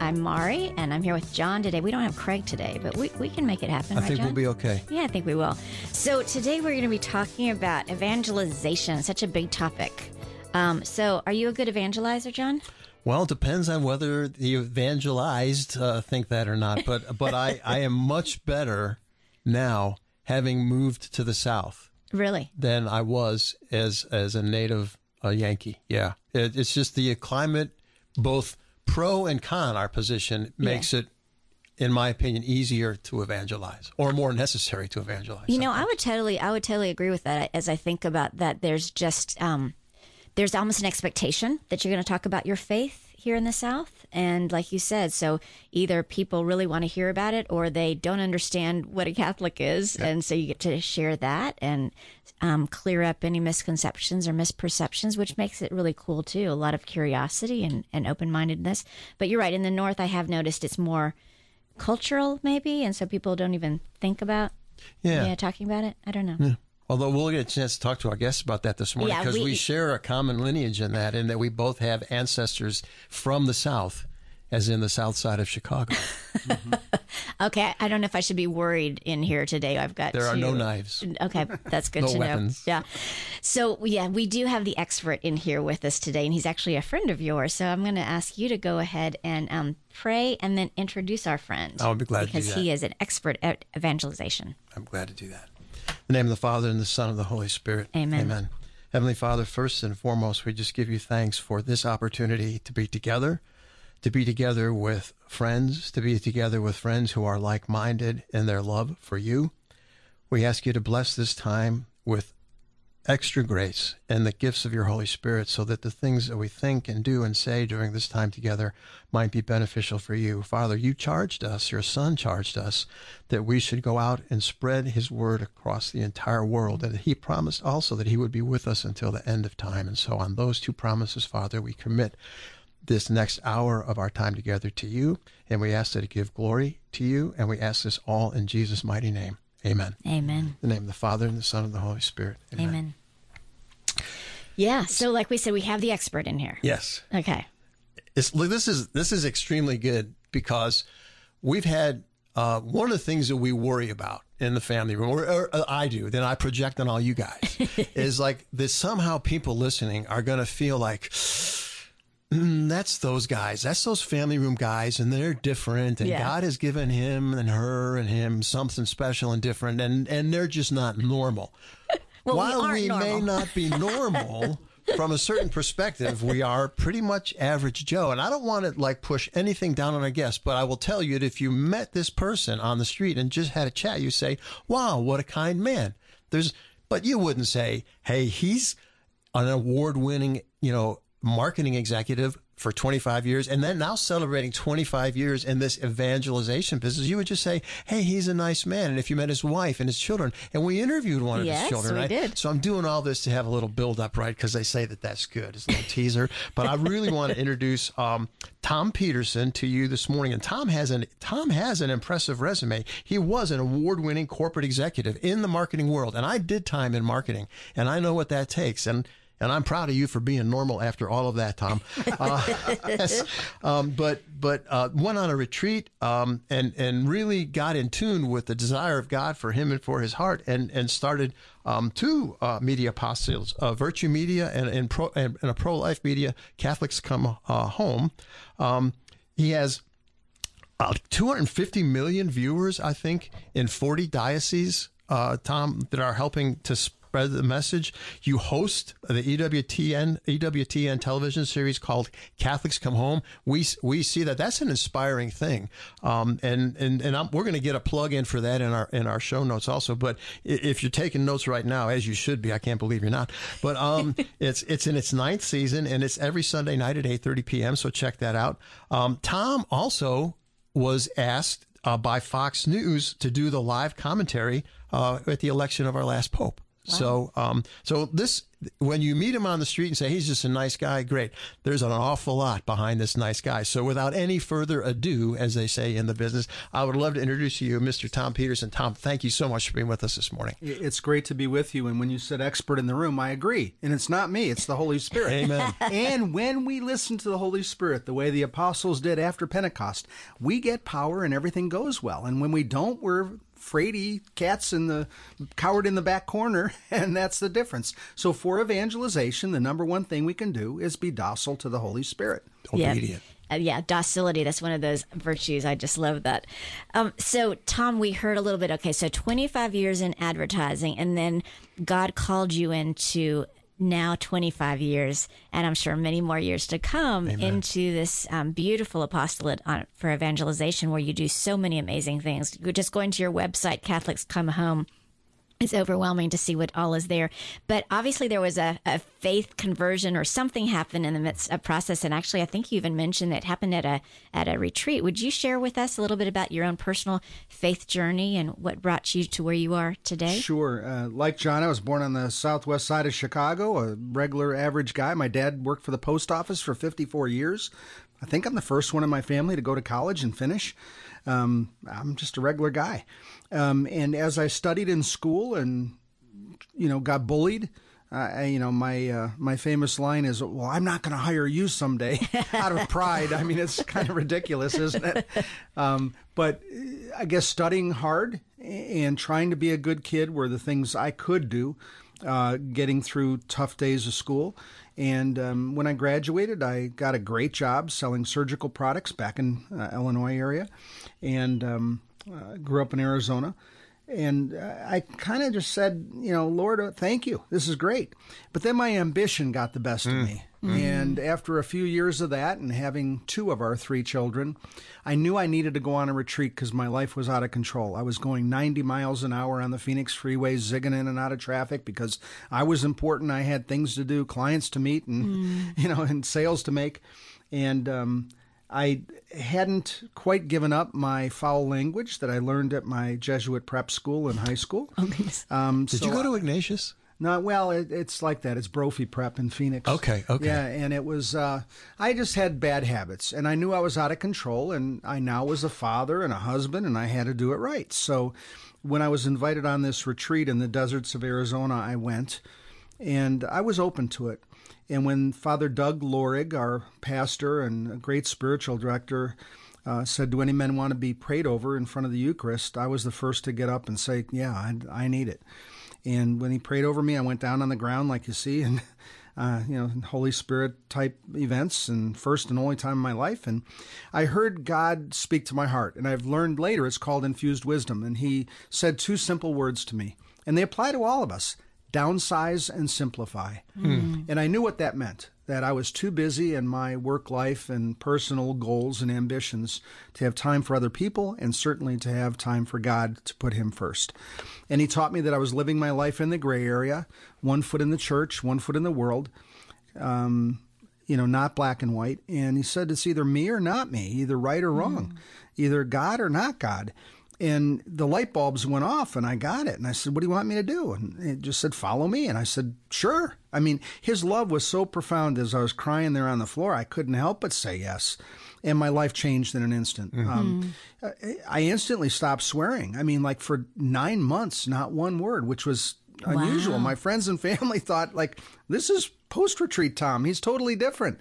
I'm Mari, and I'm here with John today. We don't have Craig today, but we, we can make it happen. I right, think John? we'll be okay. Yeah, I think we will. So today we're going to be talking about evangelization, such a big topic. Um, so, are you a good evangelizer, John? Well, it depends on whether the evangelized uh, think that or not. But but I, I am much better now having moved to the South Really? than I was as as a native uh, Yankee. Yeah, it, it's just the climate, both pro and con our position makes it, in my opinion, easier to evangelize or more necessary to evangelize. You know, I would totally, I would totally agree with that. As I think about that, there's just, um, there's almost an expectation that you're going to talk about your faith here in the South, and like you said, so either people really want to hear about it, or they don't understand what a Catholic is, and so you get to share that and um, clear up any misconceptions or misperceptions, which makes it really cool too. A lot of curiosity and, and open mindedness. But you're right. In the North, I have noticed it's more cultural, maybe, and so people don't even think about yeah. yeah, talking about it. I don't know. Although we'll get a chance to talk to our guests about that this morning Yeah, because we- we, share a common lineage in that, in that we both have ancestors from the South, as in the South side of Chicago. Okay, I don't know if I should be worried in here today. I've got There are no knives. Okay, that's good No to weapons. know. Yeah. So yeah, we do have the expert in here with us today, and he's actually a friend of yours. So I'm going to ask you to go ahead and um, pray, and then introduce our friend. I would be glad to do because he is an expert at evangelization. I'm glad to do that. In the name of the Father and the Son and the Holy Spirit. Amen. Amen. Heavenly Father, first and foremost, we just give you thanks for this opportunity to be together, to be together with friends, to be together with friends who are like minded in their love for you. We ask you to bless this time with extra grace and the gifts of your Holy Spirit so that the things that we think and do and say during this time together might be beneficial for you. Father, you charged us, your Son charged us, that we should go out and spread his word across the entire world. And he promised also that he would be with us until the end of time. And so, on those two promises, Father, we commit this next hour of our time together to you. And we ask that it give glory to you. And we ask this all in Jesus' mighty name. Amen. Amen. In the name of the Father and the Son and the Holy Spirit. Amen. Yeah. So like we said, we have the expert in here. Yes. Okay. It's look, this is this is extremely good because we've had uh, one of the things that we worry about in the family room, or, or uh, I do, then I project on all you guys, is like that somehow people listening are going to feel like. "Mm, that's those guys. That's those family room guys, and they're different. And Yeah. God has given him and her and him something special and different, and and they're just not normal. Well, While aren't we, may not be normal from a certain perspective, we are pretty much average Joe. And I don't want to like push anything down on our guests, but I will tell you that if you met this person on the street and just had a chat, you say, "Wow, what a kind man." There's, but you wouldn't say, "Hey, he's an award-winning, you know, marketing executive." For 25 years, and then now celebrating 25 years in this evangelization business, you would just say, "Hey, he's a nice man." And if you met his wife and his children, and we interviewed one of Yes, his children, we right? did. So I'm doing all this to have a little build up, right? Because they say that that's good. It's a little teaser. But I really want to introduce um, Tom Peterson to you this morning. And Tom has an Tom has an impressive resume. He was an award winning corporate executive in the marketing world, and I did time in marketing, and I know what that takes. And and I'm proud of you for being normal after all of that, Tom. Uh, yes. um, but but uh, went on a retreat um, and and really got in tune with the desire of God for him and for his heart, and and started um, two uh, media apostles, uh, Virtue Media and and, pro, and, and a pro life media. Catholics come uh, home. Um, he has uh, 250 million viewers, I think, in 40 dioceses, uh, Tom, that are helping to spread the message. You host the EWTN EWTN television series called Catholics Come Home. We we see that that's an inspiring thing, um, and and and I'm, we're going to get a plug in for that in our in our show notes also. But if you're taking notes right now, as you should be, I can't believe you're not. But um, it's it's in its ninth season, and it's every Sunday night at 8:30 p.m. So check that out. Um, Tom also was asked uh, by Fox News to do the live commentary uh, at the election of our last pope. So, um, so this when you meet him on the street and say he's just a nice guy, great. There's an awful lot behind this nice guy. So, without any further ado, as they say in the business, I would love to introduce you, Mr. Tom Peterson. Tom, thank you so much for being with us this morning. It's great to be with you. And when you said expert in the room, I agree. And it's not me; it's the Holy Spirit. Amen. and when we listen to the Holy Spirit, the way the apostles did after Pentecost, we get power and everything goes well. And when we don't, we're fraidy cats in the coward in the back corner, and that's the difference. So for evangelization, the number one thing we can do is be docile to the Holy Spirit. Obedient. Yeah. Uh, yeah, docility. That's one of those virtues. I just love that. Um, so, Tom, we heard a little bit. Okay, so 25 years in advertising, and then God called you into now 25 years, and I'm sure many more years to come Amen. into this um, beautiful apostolate on, for evangelization where you do so many amazing things. Just going to your website, Catholics Come Home it's overwhelming to see what all is there. But obviously, there was a, a, faith conversion or something happened in the midst of process. And actually, I think you even mentioned that happened at a at a retreat. Would you share with us a little bit about your own personal faith journey and what brought you to where you are today? Sure. Uh, like John, I was born on the southwest side of Chicago, a regular average guy. My dad worked for the post office for 54 years. I think I'm the first one in my family to go to college and finish. Um, I'm just a regular guy. Um, and as I studied in school and, you know, got bullied, uh, you know, my uh, my famous line is, "Well, I'm not going to hire you someday," out of pride. I mean, it's kind of ridiculous, isn't it? Um, but I guess studying hard and trying to be a good kid were the things I could do, uh, getting through tough days of school. And um, when I graduated, I got a great job selling surgical products back in uh, Illinois area, and um, uh, grew up in Arizona. And uh, I kind of just said, you know, Lord, uh, thank you. This is great. But then my ambition got the best mm. of me. Mm. And after a few years of that and having two of our three children, I knew I needed to go on a retreat because my life was out of control. I was going 90 miles an hour on the Phoenix freeway, zigging in and out of traffic because I was important. I had things to do, clients to meet, and, mm. you know, and sales to make. And, um, I hadn't quite given up my foul language that I learned at my Jesuit prep school in high school. Okay. Um, Did so you go to Ignatius? No, well, it, it's like that. It's Brophy Prep in Phoenix. Okay, okay. Yeah, and it was, uh, I just had bad habits, and I knew I was out of control, and I now was a father and a husband, and I had to do it right. So when I was invited on this retreat in the deserts of Arizona, I went, and I was open to it. And when Father Doug Lorig, our pastor and great spiritual director, uh, said, Do any men want to be prayed over in front of the Eucharist? I was the first to get up and say, Yeah, I, I need it. And when he prayed over me, I went down on the ground, like you see, and uh, you know, Holy Spirit type events, and first and only time in my life. And I heard God speak to my heart, and I've learned later it's called infused wisdom. And He said two simple words to me, and they apply to all of us downsize and simplify. Mm. And I knew what that meant that I was too busy in my work life and personal goals and ambitions to have time for other people and certainly to have time for God to put Him first. And He taught me that I was living my life in the gray area, one foot in the church, one foot in the world. Um, you know, not black and white. And he said it's either me or not me, either right or wrong, mm. either God or not God and the light bulbs went off and I got it. And I said, What do you want me to do? And it just said, Follow me. And I said, Sure. I mean, his love was so profound as I was crying there on the floor, I couldn't help but say yes. And my life changed in an instant. Mm-hmm. Um, I instantly stopped swearing. I mean, like for nine months, not one word, which was unusual. Wow. My friends and family thought, like, this is post retreat Tom. He's totally different.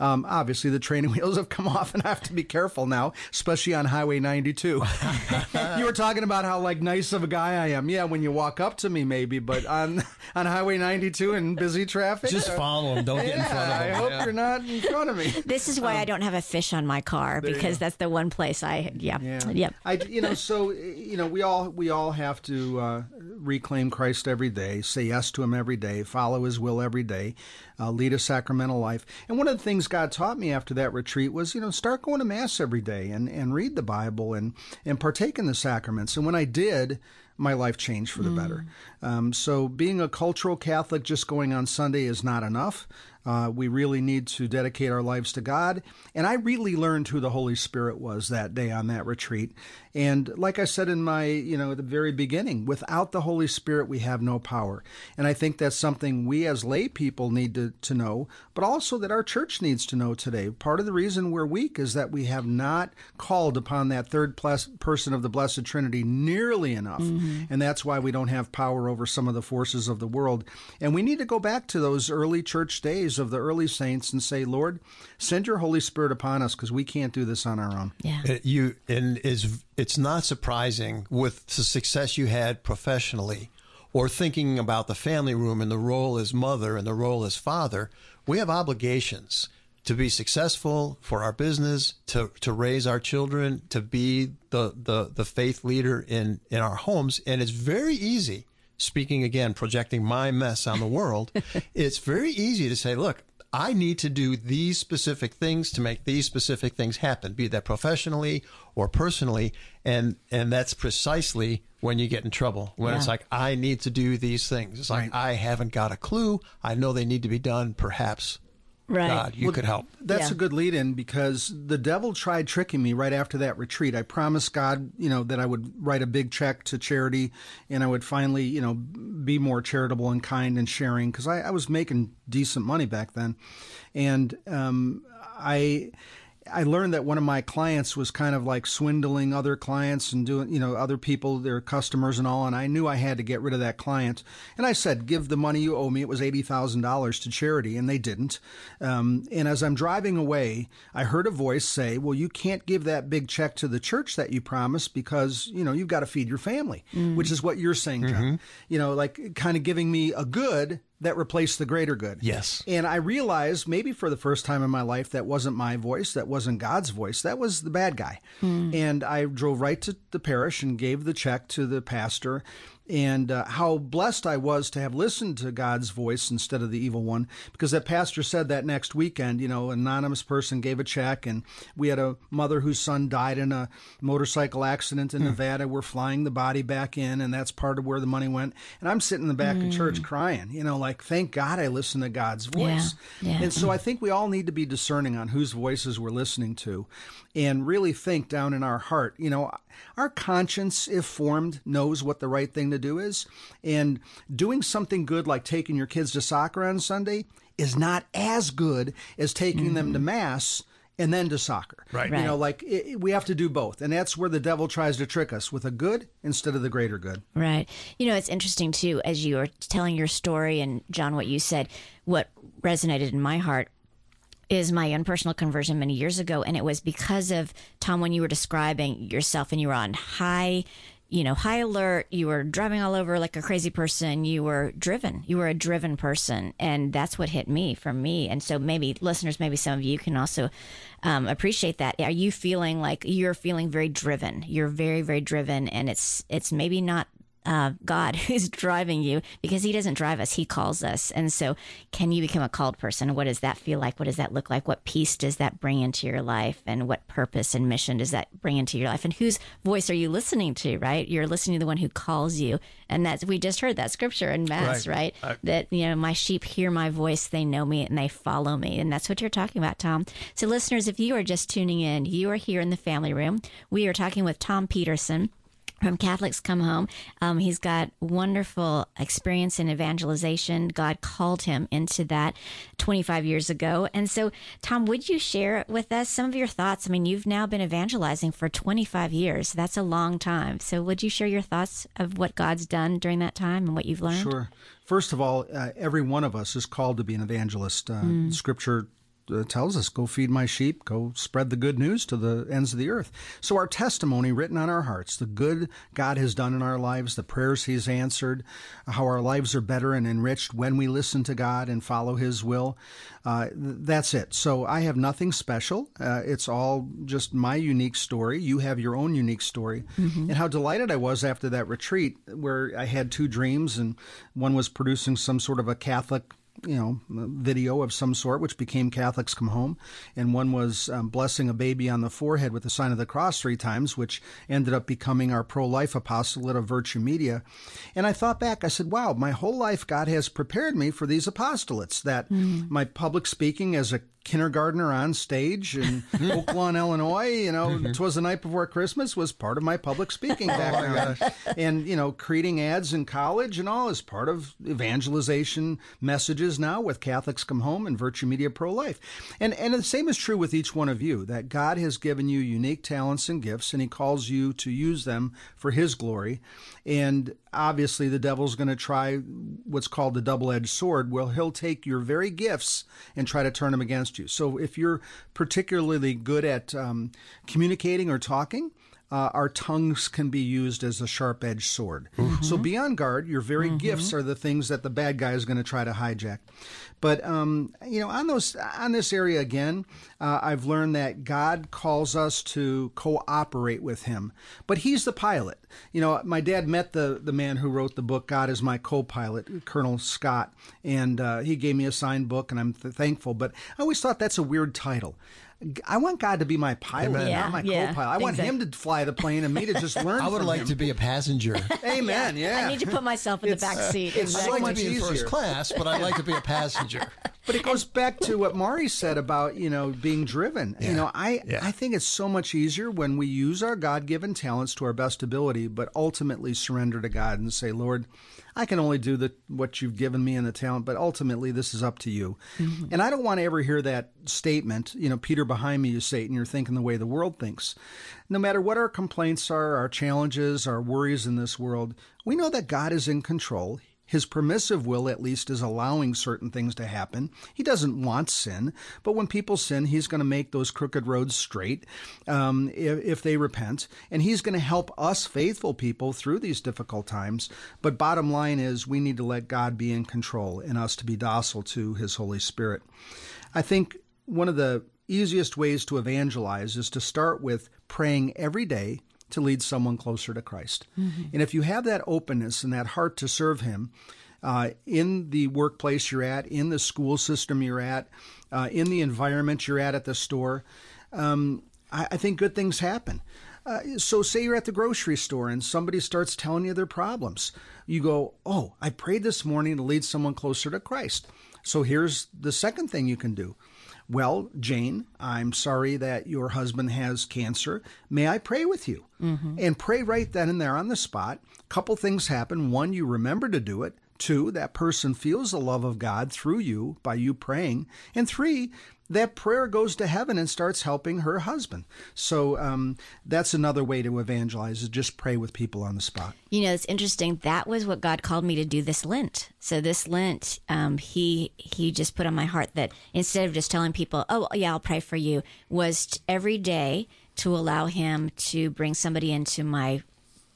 Um, obviously, the training wheels have come off, and I have to be careful now, especially on Highway 92. you were talking about how like nice of a guy I am. Yeah, when you walk up to me, maybe, but on on Highway 92 in busy traffic, just follow him. Don't yeah, get in front of him. I hope yeah. you're not in front of me. This is why um, I don't have a fish on my car because that's the one place I yeah yeah. Yep. I you know so you know we all we all have to uh, reclaim Christ every day, say yes to Him every day, follow His will every day, uh, lead a sacramental life. And one of the things God taught me after that retreat was, you know, start going to Mass every day and, and read the Bible and, and partake in the sacraments. And when I did, my life changed for the mm. better. Um, so being a cultural Catholic, just going on Sunday is not enough. Uh, we really need to dedicate our lives to God. And I really learned who the Holy Spirit was that day on that retreat. And like I said in my, you know, at the very beginning, without the Holy Spirit, we have no power. And I think that's something we as lay people need to, to know, but also that our church needs to know today. Part of the reason we're weak is that we have not called upon that third person of the Blessed Trinity nearly enough. Mm-hmm. And that's why we don't have power over some of the forces of the world. And we need to go back to those early church days of the early saints and say, Lord, send your Holy Spirit upon us because we can't do this on our own. Yeah. You and is it's not surprising with the success you had professionally or thinking about the family room and the role as mother and the role as father, we have obligations to be successful for our business, to, to raise our children, to be the, the, the faith leader in, in our homes. And it's very easy, speaking again, projecting my mess on the world, it's very easy to say, look, I need to do these specific things to make these specific things happen, be that professionally or personally. And, and that's precisely when you get in trouble, when yeah. it's like, I need to do these things. It's like, right. I haven't got a clue. I know they need to be done. Perhaps Right. God, you well, could help. That's yeah. a good lead in because the devil tried tricking me right after that retreat. I promised God, you know, that I would write a big check to charity and I would finally, you know, be more charitable and kind and sharing because I, I, was making decent money back then. And um, I I learned that one of my clients was kind of like swindling other clients and doing, you know, other people, their customers and all. And I knew I had to get rid of that client. And I said, give the money you owe me. It was $80,000 to charity. And they didn't. Um, and as I'm driving away, I heard a voice say, well, you can't give that big check to the church that you promised because, you know, you've got to feed your family, mm. which is what you're saying, John. Mm-hmm. You know, like kind of giving me a good that replaced the greater good. Yes. And I realized maybe for the first time in my life that wasn't my voice, that wasn't God's voice, that was the bad guy. Mm. And I drove right to the parish and gave the check to the pastor and uh, how blessed I was to have listened to God's voice instead of the evil one. Because that pastor said that next weekend, you know, an anonymous person gave a check, and we had a mother whose son died in a motorcycle accident in mm. Nevada. We're flying the body back in, and that's part of where the money went. And I'm sitting in the back mm. of church hmm. crying, you know, like, thank God I listened to God's voice. Yeah. Yeah. And so I think we all need to be discerning on whose voices we're listening to and really think down in our heart, you know, our conscience, if formed, knows what the right thing to do is. And doing something good like taking your kids to soccer on Sunday is not as good as taking mm-hmm. them to mm-hmm. Mass and then to soccer. Right. You know, like it, we have to do both. And that's where the devil tries to trick us with a good instead of the greater good. Right. You know, it's interesting too, as you were telling your story and John, what you said, what resonated in my heart is my own personal conversion many years ago. And it was because of Tom, when you were describing yourself and you were on high, you know, high alert, you were driving all over like a crazy person, you were driven, you were a driven person. And that's what hit me from me. And so maybe listeners, maybe some of you can also um, appreciate that. Are you feeling like you're feeling very driven? You're very, very driven and it's, it's maybe not uh, God who's driving you because He doesn't drive us, He calls us. And so, can you become a called person? What does that feel like? What does that look like? What peace does that bring into your life? And what purpose and mission does that bring into your life? And whose voice are you listening to, right? You're listening to the one who calls you. And that's, we just heard that scripture in Mass, right? right? that, you know, my sheep hear my voice, they know me, and they follow me. And that's what you're talking about, Tom. So, listeners, if you are just tuning in, you are here in the family room. We are talking with Tom Peterson from Catholics Come Home. Um, he's got wonderful experience in evangelization. God called him into that 25 years ago. And so, Tom, would you share with us some of your thoughts? I mean, you've now been evangelizing for 25 years. That's a long time. So, would you share your thoughts of what God's done during that time and what you've learned? Sure. First of all, uh, every one of us is called to be an evangelist. Uh, mm. Scripture tells us, go feed my sheep, go spread the good news to the ends of the earth. So our testimony written on our hearts, the good God has done in our lives, the prayers he's answered, how our lives are better and enriched when we listen to God and follow his will. Uh, that's it. So I have nothing special. Uh, it's all just my unique story. You have your own unique story. Mm-hmm. And how delighted I was after that retreat where I had two dreams and one was producing some sort of a Catholic you know, video of some sort, which became Catholics Come Home, and one was um, blessing a baby on the forehead with the sign of the cross three times, which ended up becoming our pro-life apostolate of Virtue Media. And I thought back, I said, "Wow, my whole life God has prepared me for these apostolates. That mm. my public speaking as a kindergartner on stage in Oak Lawn, Illinois. You know, mm-hmm. "Twas the Night Before Christmas" was part of my public speaking oh background, oh and you know, creating ads in college and all is part of evangelization messages now with Catholics Come Home and Virtue Media Pro Life, and and the same is true with each one of you. That God has given you unique talents and gifts, and He calls you to use them for His glory, and obviously the devil's going to try what's called the double-edged sword well he'll take your very gifts and try to turn them against you. So if you're particularly good at um, communicating or talking uh, our tongues can be used as a sharp edged sword. Mm-hmm. So be on guard. Your very mm-hmm. gifts are the things that the bad guy is going to try to hijack. But um, you know, on those on this area again, uh, I've learned that God calls us to cooperate with Him, but He's the pilot. You know, my dad met the the man who wrote the book "God Is My Co-Pilot," Colonel Scott, and uh, he gave me a signed book, and I'm th- thankful. But I always thought that's a weird title. I want God to be my pilot, yeah, not my yeah, co-pilot. I want exactly. Him to fly the plane and me to just learn. I would like him. to be a passenger. Amen. Yeah. yeah. I need to put myself in it's, the back uh, seat. It's exactly. so much be in first class, but I'd like to be a passenger. But it goes back to what Mari said about you know being driven. You know, I I think it's so much easier when we use our God-given talents to our best ability, but ultimately surrender to God and say, Lord. I can only do the what you've given me and the talent, but ultimately this is up to you. Mm-hmm. And I don't want to ever hear that statement, you know, Peter behind me, you Satan, you're thinking the way the world thinks. No matter what our complaints are, our challenges, our worries in this world, we know that God is in control. His permissive will, at least, is allowing certain things to happen. He doesn't want sin, but when people sin, He's going to make those crooked roads straight um, if, if they repent. And He's going to help us faithful people through these difficult times. But bottom line is, we need to let God be in control and us to be docile to His Holy Spirit. I think one of the easiest ways to evangelize is to start with praying every day to lead someone closer to Christ. Mm-hmm. And if you have that openness and that heart to serve Him, uh, in the workplace you're at, in the school system you're at, uh, in the environment you're at at the store, um, I, I, think good things happen. Uh, so, say you're at the grocery store and somebody starts telling you their problems. You go, Oh, I prayed this morning to lead someone closer to Christ. So, here's the second thing you can do well, Jane, I'm sorry that your husband has cancer. May I pray with you? Mm-hmm. And pray right then and there on the spot. A couple things happen. One, you remember to do it. Two, that person feels the love of God through you by you praying. And three, that prayer goes to heaven and starts helping her husband. So um, that's another way to evangelize is just pray with people on the spot. You know, it's interesting. That was what God called me to do this Lent. So this Lent, um, he he just put on my heart that instead of just telling people, "Oh, yeah, I'll pray for you," was every day to allow Him to bring somebody into my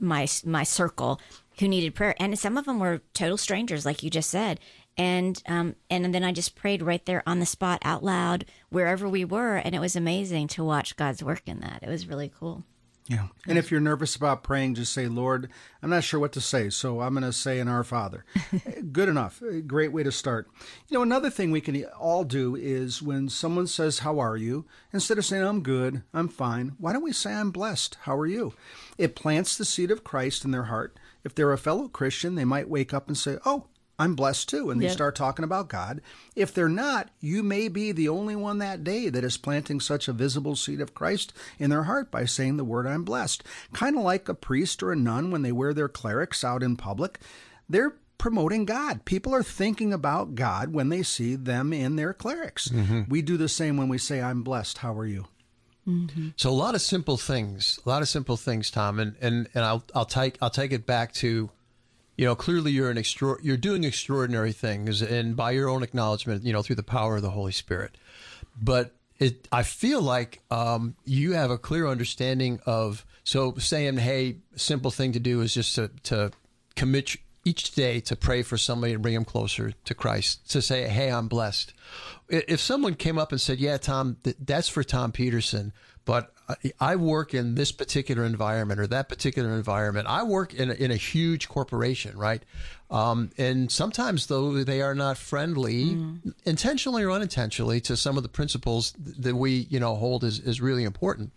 my my circle who needed prayer, and some of them were total strangers, like you just said and um, and then I just prayed right there on the spot out loud wherever we were, and it was amazing to watch God's work in that. It was really cool. Yeah, and if you're nervous about praying, just say, "Lord, I'm not sure what to say, so I'm going to say an Our Father." Good enough. Great way to start. You know, another thing we can all do is when someone says, "How are you?" instead of saying, "I'm good, I'm fine," why don't we say, "I'm blessed. How are you?" It plants the seed of Christ in their heart. If they're a fellow Christian, they might wake up and say, "Oh, I'm blessed too. And they yep. start talking about God. If they're not, you may be the only one that day that is planting such a visible seed of Christ in their heart by saying the word I'm blessed. Kind of like a priest or a nun when they wear their clerics out in public. They're promoting God. People are thinking about God when they see them in their clerics. Mm-hmm. We do the same when we say, I'm blessed. How are you? Mm-hmm. So a lot of simple things, a lot of simple things, Tom, and and and I'll I'll take I'll take it back to you know, clearly you're an extra, you're doing extraordinary things, and by your own acknowledgement, you know, through the power of the Holy Spirit. But it, I feel like um, you have a clear understanding of so saying, "Hey, simple thing to do is just to to commit each day to pray for somebody and bring them closer to Christ. To say, "Hey, I'm blessed." If someone came up and said, "Yeah, Tom, that's for Tom Peterson," but I- work in this particular environment or that particular environment. I work in a, in a huge corporation, right? Um, and sometimes, though, they are not friendly, intentionally or unintentionally, to some of the principles that we, you know, hold is, as really important.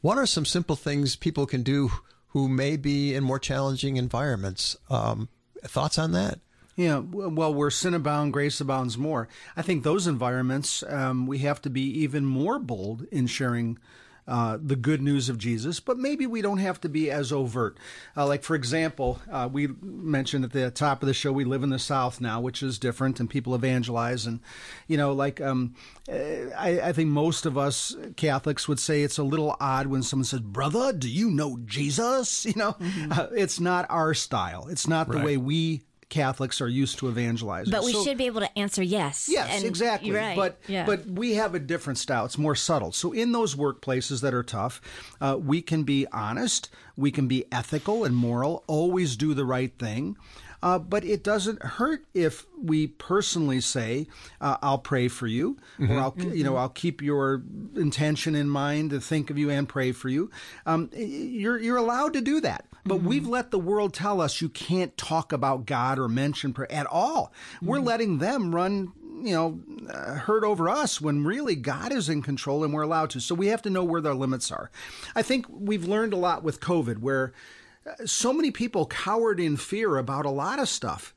What are some simple things people can do who may be in more challenging environments? Um, thoughts on that? Yeah, well, where sin abounds, grace abounds more. I think those environments, um, we have to be even more bold in sharing uh, the good news of Jesus, but maybe we don't have to be as overt. Uh, like, for example, uh, we mentioned at the top of the show, we live in the South now, which is different, and people evangelize. And, you know, like, um, I, I think most of us Catholics would say it's a little odd when someone says, Brother, do you know Jesus? You know, uh, it's not our style, it's not the Right. way we Catholics are used to evangelizing. But we So- should be able to answer yes. Yes, exactly. Right. But yeah. but we have a different style. It's more subtle. So in those workplaces that are tough, uh, we can be honest. We can be ethical and moral. Always do the right thing. Uh, but it doesn't hurt if we personally say, uh, "I'll pray for you," or "I'll you know I'll keep your intention in mind to think of you and pray for you." Um, you're you're allowed to do that. But we've let the world tell us you can't talk about God or mention prayer at all. We're letting them run you know, uh, hurt over us when really God is in control and we're allowed to. So we have to know where their limits are. I think we've learned a lot with COVID where so many people cowered in fear about a lot of stuff.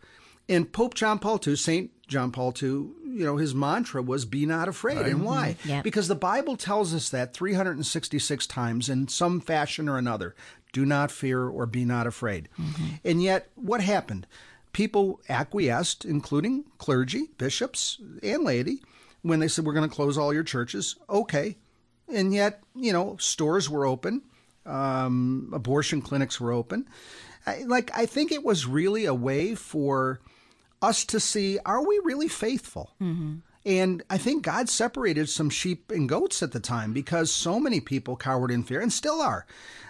And Pope John Paul II, St. John Paul II, you know, his mantra was be not afraid. And why? Mm-hmm. Yep. Because the Bible tells us that 366 times in some fashion or another. Do not fear or be not afraid. Mm-hmm. And yet, what happened? People acquiesced, including clergy, bishops, and laity, when they said, We're going to close all your churches. Okay. And yet, you know, stores were open, um, abortion clinics were open. I, like, I think it was really a way for us to see are we really faithful? And I think God separated some sheep and goats at the time because so many people cowered in fear and still are.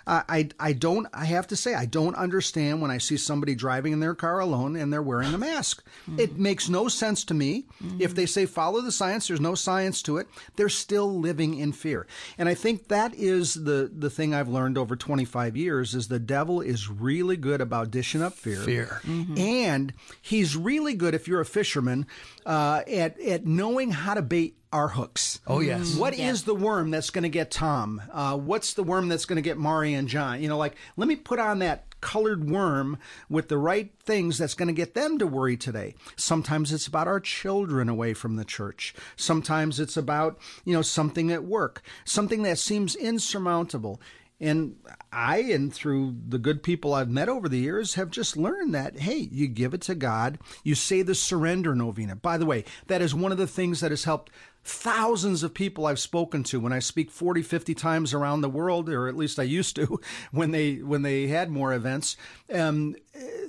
Uh, I I don't I have to say I don't understand when I see somebody driving in their car alone and they're wearing a mask. It makes no sense to me. If they say follow the science, there's no science to it. They're still living in fear. And I think that is the the thing I've learned over 25 years is the devil is really good about dishing up fear. Fear. And he's really good if you're a fisherman uh, at at knowing how to bait our hooks. Oh, yes. What is the worm that's going to get Tom? Uh, what's the worm that's going to get Mari and John? You know, like let me put on that colored worm with the right things that's going to get them to worry today. Sometimes it's about our children away from the church. Sometimes it's about, you know, something at work, something that seems insurmountable. And I, and through the good people I've met over the years, have just learned that, hey, you give it to God. You say the surrender novena. By the way, that is one of the things that has helped thousands of people I've spoken to when I speak 40, 50 times around the world, or at least I used to when they when they had more events. Um,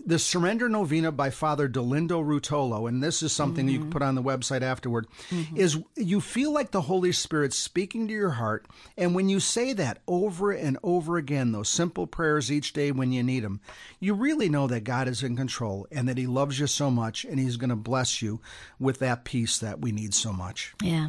the Surrender Novena by Father Dolindo Ruotolo, and this is something you can mm-hmm. put on the website afterward, mm-hmm. is you feel like the Holy Spirit speaking to your heart. And when you say that over and over again, those simple prayers each day when you need them, you really know that God is in control and that He loves you so much and He's going to bless you with that peace that we need so much. Yeah.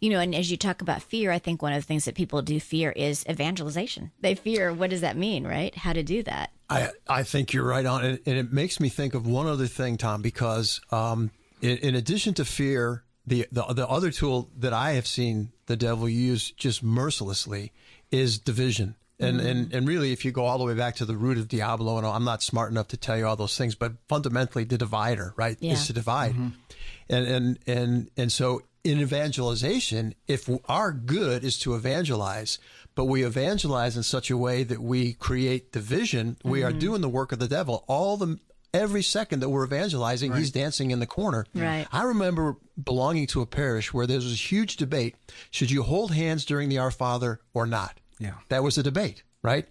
You know, and as you talk about fear, I think one of the things that people do fear is evangelization. They fear what does that mean, right? How to do that. I, I think you're right on, and, and it makes me think of one other thing, Tom, because um, in, in addition to fear, the, the the other tool that I have seen the devil use just mercilessly is division. And, and and really, if you go all the way back to the root of Diablo, and I'm not smart enough to tell you all those things, but fundamentally, the divider, right, Yeah. is to divide, and and and and so in evangelization, if our good is to evangelize, but we evangelize in such a way that we create division, we are mm-hmm. doing the work of the devil. All the every second that we're evangelizing, he's dancing in the corner. Right. I remember belonging to a parish where there was a huge debate: should you hold hands during the Our Father or not? Yeah. that was a debate, right?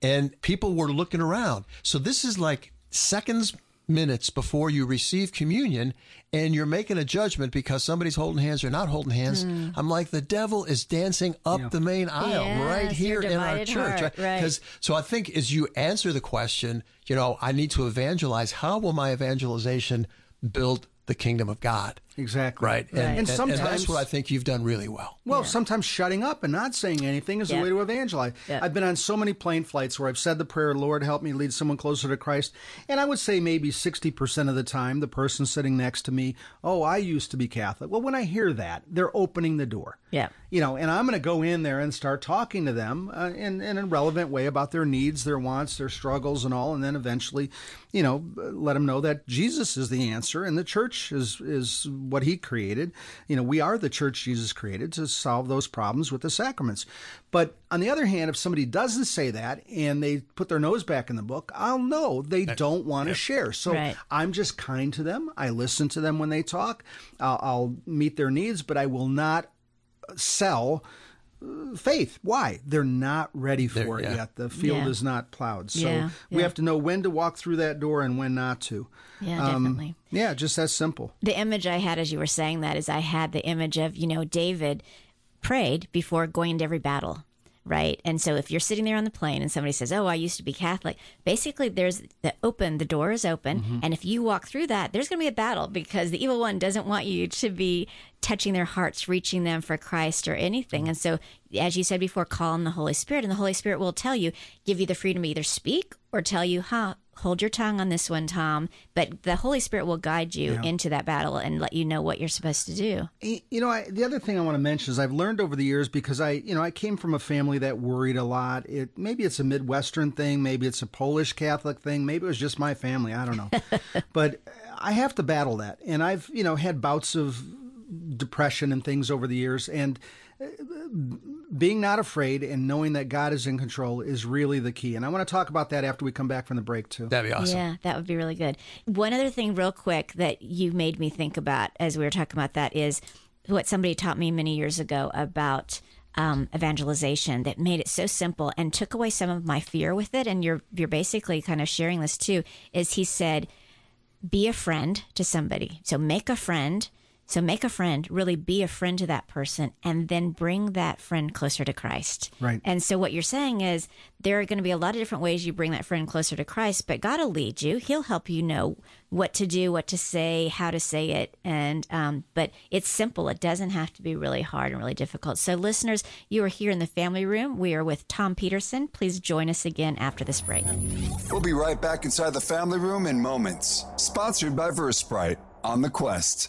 And people were looking around. So this is like seconds, minutes before you receive communion, and you're making a judgment because somebody's holding hands or not holding hands. Hmm. I'm like, the devil is dancing up the main aisle Yes, right here in our church. heart, right. Because so I think as you answer the question, you know, I need to evangelize. How will my evangelization build the kingdom of God? Exactly. Right. And, Right. and, And and sometimes- that's what I think you've done really well. Well, Yeah. sometimes shutting up and not saying anything is Yeah. a way to evangelize. Yeah. I've been on so many plane flights where I've said the prayer, Lord, help me lead someone closer to Christ. And I would say maybe 60% of the time, the person sitting next to me, oh, I used to be Catholic. Well, when I hear that, they're opening the door. Yeah. You know, and I'm going to go in there and start talking to them uh, in, in a relevant way about their needs, their wants, their struggles, and all. And then eventually, you know, let them know that Jesus is the answer and the church is, is what he created. You know, we are the church Jesus created to solve those problems with the sacraments. But on the other hand, if somebody doesn't say that and they put their nose back in the book, I'll know they don't want to share. So Right. I'm just kind to them. I listen to them when they talk. I'll, I'll meet their needs, but I will not sell faith. Why? They're not ready for it yeah. yet. The field Yeah. is not plowed. So Yeah, we yeah. have to know when to walk through that door and when not to. Yeah, Um, definitely. Yeah, just that simple. the image I had as you were saying that is I had the image of, you know, David prayed before going into every battle, right? And so if you're sitting there on the plane and somebody says, "Oh, I used to be Catholic," basically there's the open, the door is open, mm-hmm. and if you walk through that, there's going to be a battle because the evil one doesn't want you to be touching their hearts, reaching them for Christ or anything. And so as you said before, call on the Holy Spirit and the Holy Spirit will tell you, give you the freedom to either speak or tell you, "Huh, hold your tongue on this one, Tom." But the Holy Spirit will guide you into that battle and let you know what you're supposed to do. You know, I, the other thing I want to mention is I've learned over the years because I, you know, I came from a family that worried a lot. It maybe it's a Midwestern thing, maybe it's a Polish Catholic thing, maybe it was just my family. I don't know, but I have to battle that, and I've, you know, had bouts of depression and things over the years, and being not afraid and knowing that God is in control is really the key. And I want to talk about that after we come back from the break too. That'd be awesome. Yeah, that would be really good. One other thing, real quick, that you made me think about as we were talking about that is what somebody taught me many years ago about um, evangelization that made it so simple and took away some of my fear with it. And you're you're basically kind of sharing this too. Is he said, be a friend to somebody. So make a friend. So make a friend, really be a friend to that person, and then bring that friend closer to Christ. Right. And so what you're saying is there are going to be a lot of different ways you bring that friend closer to Christ, but God will lead you. He'll help you know what to do, what to say, how to say it, and um, but it's simple. It doesn't have to be really hard and really difficult. So listeners, you are here in the family room. We are with Tom Peterson. Please join us again after this break. We'll be right back inside the family room in moments. Sponsored by Versprite on the Quest.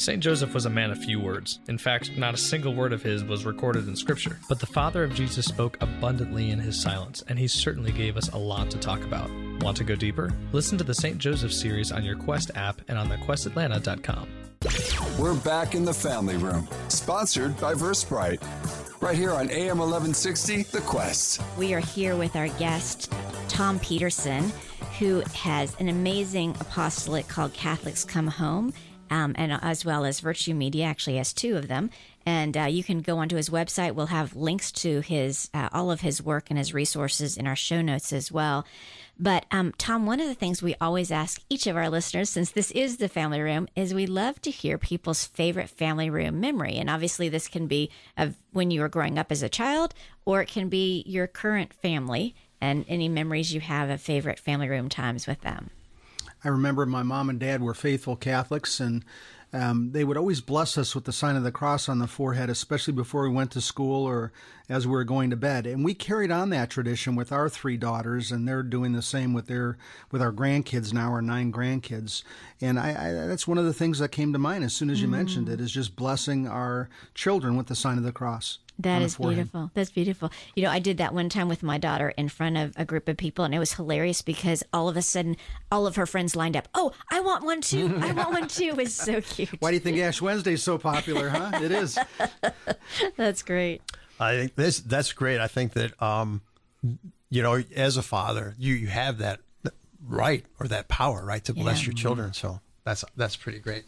St. Joseph was a man of few words. In fact, not a single word of his was recorded in Scripture. But the father of Jesus spoke abundantly in his silence, and he certainly gave us a lot to talk about. Want to go deeper? Listen to the St. Joseph series on your Quest app and on thequestatlanta.com. We're back in the family room, sponsored by Versprite. Right here on AM 1160, The Quest. We are here with our guest, Tom Peterson, who has an amazing apostolate called Catholics Come Home. Um, and as well as Virtue Media, actually has two of them. And uh, you can go onto his website. We'll have links to his uh, all of his work and his resources in our show notes as well. But um, Tom, one of the things we always ask each of our listeners, since this is the family room, is we love to hear people's favorite family room memory. And obviously, this can be of when you were growing up as a child, or it can be your current family and any memories you have of favorite family room times with them. I remember my mom and dad were faithful Catholics, and um, they would always bless us with the sign of the cross on the forehead, especially before we went to school or as we were going to bed. And we carried on that tradition with our three daughters, and they're doing the same with their with our grandkids now, our nine grandkids. And I, I that's one of the things that came to mind as soon as you mm. mentioned it is just blessing our children with the sign of the cross. That is beautiful. That's beautiful. You know, I did that one time with my daughter in front of a group of people, and it was hilarious because all of a sudden, all of her friends lined up. Oh, I want one too. I want one too. It was so cute. Why do you think Ash Wednesday is so popular, huh? It is. that's great. I think this that's great. I think that um, you know, as a father, you you have that right or that power, right, to bless yeah. your children. So that's that's pretty great.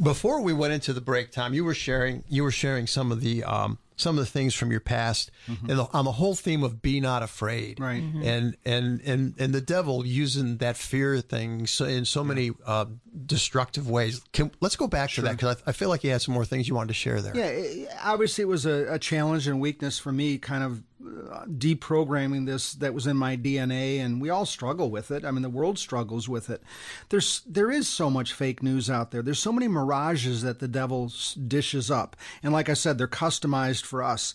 Before we went into the break time, you were sharing you were sharing some of the um, some of the things from your past mm-hmm. and the, on the whole theme of be not afraid right mm-hmm. and and and and the devil using that fear thing so, in so many uh, destructive ways Can, let's go back sure. to that because I, I, feel like you had some more things you wanted to share there yeah obviously it was a, a challenge and weakness for me kind of deprogramming this that was in my DNA, and we all struggle with it. I mean, the world struggles with it. There's there is so much fake news out there. There's so many mirages that the devil dishes up, and like I said, they're customized for us.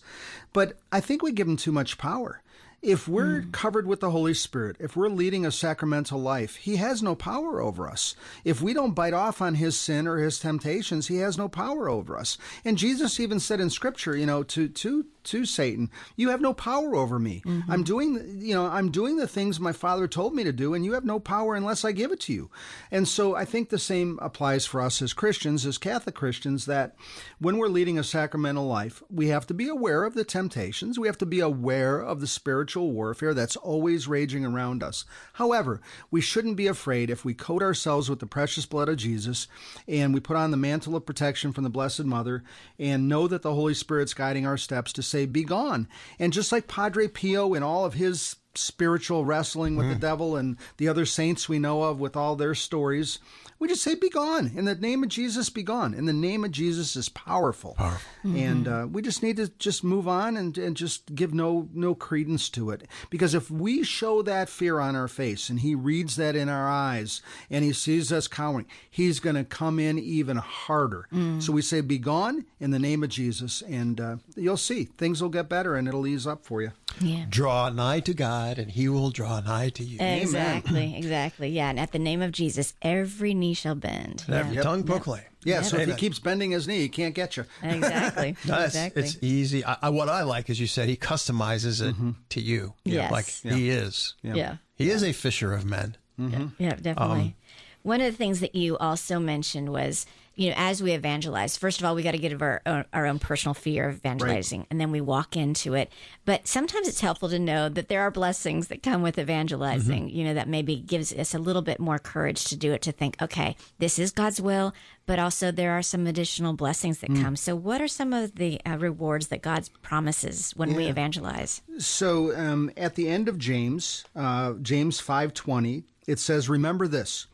But I think we give him too much power. If we're mm. covered with the Holy Spirit, if we're leading a sacramental life, He has no power over us. If we don't bite off on His sin or His temptations, He has no power over us. And Jesus even said in Scripture, you know, to to to Satan, "You have no power over me. Mm-hmm. I'm doing, you know, I'm doing the things my Father told me to do, and you have no power unless I give it to you." And so, I think the same applies for us as Christians, as Catholic Christians, that when we're leading a sacramental life, we have to be aware of the temptations. We have to be aware of the spiritual warfare that's always raging around us. However, we shouldn't be afraid if we coat ourselves with the precious blood of Jesus and we put on the mantle of protection from the Blessed Mother and know that the Holy Spirit's guiding our steps to say, Be gone. And just like Padre Pio in all of his spiritual wrestling with mm. the devil and the other saints we know of with all their stories, we just say, Be gone. In the name of Jesus, be gone. In the name of Jesus is powerful. powerful. Mm-hmm. And uh, we just need to just move on and, and just give no, no credence to it. Because if we show that fear on our face and he reads that in our eyes and he sees us cowering, he's going to come in even harder. Mm. So we say, Be gone in the name of Jesus. And uh, you'll see things will get better and it'll ease up for you. Yeah. Draw nigh to God and he will draw nigh to you. Exactly, exactly. Yeah. And at the name of Jesus, every knee shall bend. Every yeah. tongue proclaim. Yeah, yeah so if he keeps bending his knee, he can't get you. Exactly. no, exactly. It's, easy. I, I, what I like, as you said, he customizes it mm-hmm. to you. Yes. Like yeah. he is. Yeah. yeah. He is a fisher of men. Mm-hmm. Yeah, definitely. Um, One of the things that you also mentioned was you know, as we evangelize, first of all, we got to get over our, our, own personal fear of evangelizing, right. and then we walk into it. But sometimes it's helpful to know that there are blessings that come with evangelizing. Mm-hmm. You know, that maybe gives us a little bit more courage to do it. To think, okay, this is God's will, but also there are some additional blessings that mm. come. So, what are some of the uh, rewards that God promises when yeah. we evangelize? So, um, at the end of James, uh, James five twenty, it says, "Remember this."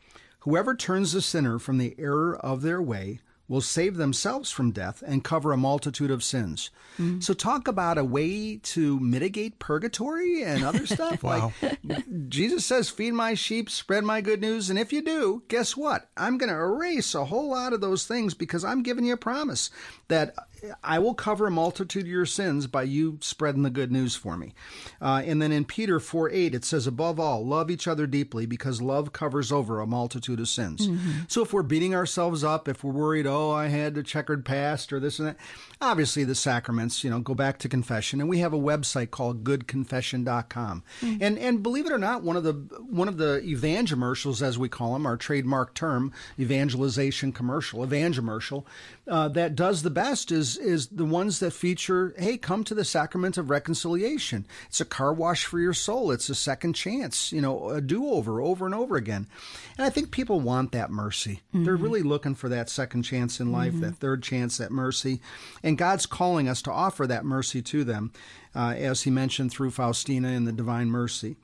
Whoever turns the sinner from the error of their way will save themselves from death and cover a multitude of sins. Mm-hmm. So, talk about a way to mitigate purgatory and other stuff. Wow. Like Jesus says, Feed my sheep, spread my good news. And if you do, guess what? I'm going to erase a whole lot of those things because I'm giving you a promise that I will cover a multitude of your sins by you spreading the good news for me. Uh, and then in Peter 4 8, it says, Above all, love each other deeply because love covers over a multitude of sins. So if we're beating ourselves up, if we're worried, oh, I had a checkered past or this and that, obviously the sacraments, you know, go back to confession. And we have a website called goodconfession.com. And and believe it or not, one of the one of the evangomercials, as we call them, our trademark term, evangelization commercial, evangomercial, uh, that does the best is is the ones that feature, hey, come to the sacrament of reconciliation. It's a car wash for your soul. It's a second chance, you know, a do over, over and over again. And I think people want that mercy. They're really looking for that second chance in life, that third chance, that mercy. And God's calling us to offer that mercy to them, uh, as He mentioned through Faustina in the Divine Mercy.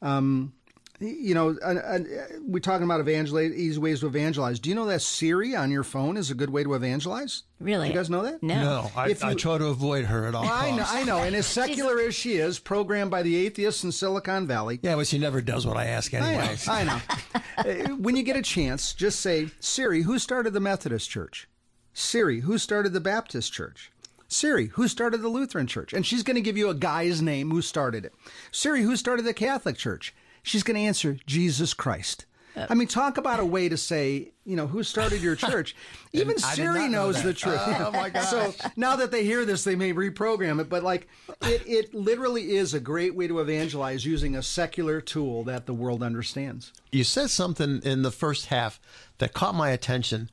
Um, you know, uh, uh, we're talking about evangelize, easy ways to evangelize. Do you know that Siri on your phone is a good way to evangelize? Really? You guys know that? No. No, I, you- I try to avoid her at all I know. I know. And as secular as she is, programmed by the atheists in Silicon Valley, Yeah, but she never does what I ask I know. anyway. I know. Uh, when you get a chance, just say, Siri, who started the Methodist Church? Siri, who started the Baptist Church? Siri, who started the Lutheran Church? And she's going to give you a guy's name who started it. Siri, who started the Catholic Church? She's going to answer Jesus Christ. I mean, talk about a way to say, you know, who started your church? Even Siri not know knows that. the truth. Oh, my gosh. So now that they hear this, they may reprogram it. But like, it, it literally is a great way to evangelize using a secular tool that the world understands. you said something in the first half that caught my attention.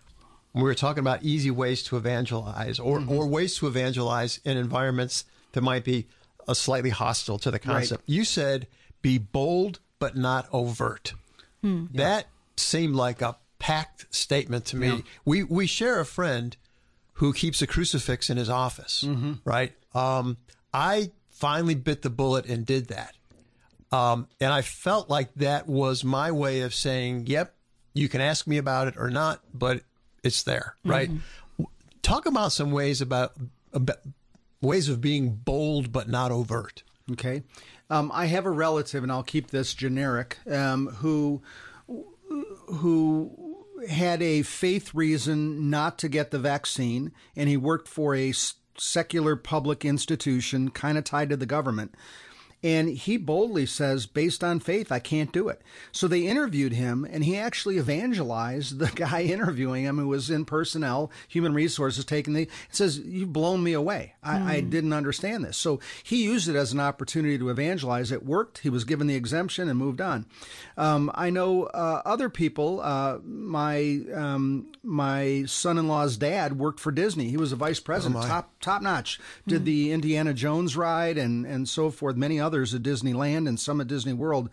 We were talking about easy ways to evangelize or, Mm-hmm. or ways to evangelize in environments that might be uh, slightly hostile to the concept. You said, be bold but not overt. That seemed like a packed statement to me. We, we share a friend who keeps a crucifix in his office, Mm-hmm. right? Um, I finally bit the bullet and did that. Um, and I felt like that was my way of saying, yep, you can ask me about it or not, but it's there, right? Talk about some ways about, about ways of being bold but not overt. Okay. Um, I have a relative, and I'll keep this generic, um, who who had a faith reason not to get the vaccine, and he worked for a secular public institution, kind of tied to the government. And he boldly says, based on faith, I can't do it. So they interviewed him, and he actually evangelized the guy interviewing him who was in personnel, human resources, taking the. Says, You've blown me away. I, I didn't understand this. So he used it as an opportunity to evangelize. It worked. He was given the exemption and moved on. Um, I know uh, other people. Uh, my um, my son in law's dad worked for Disney. He was a vice president, top top notch. Did the Indiana Jones ride and and so forth. Many others at Disneyland and some at Disney World,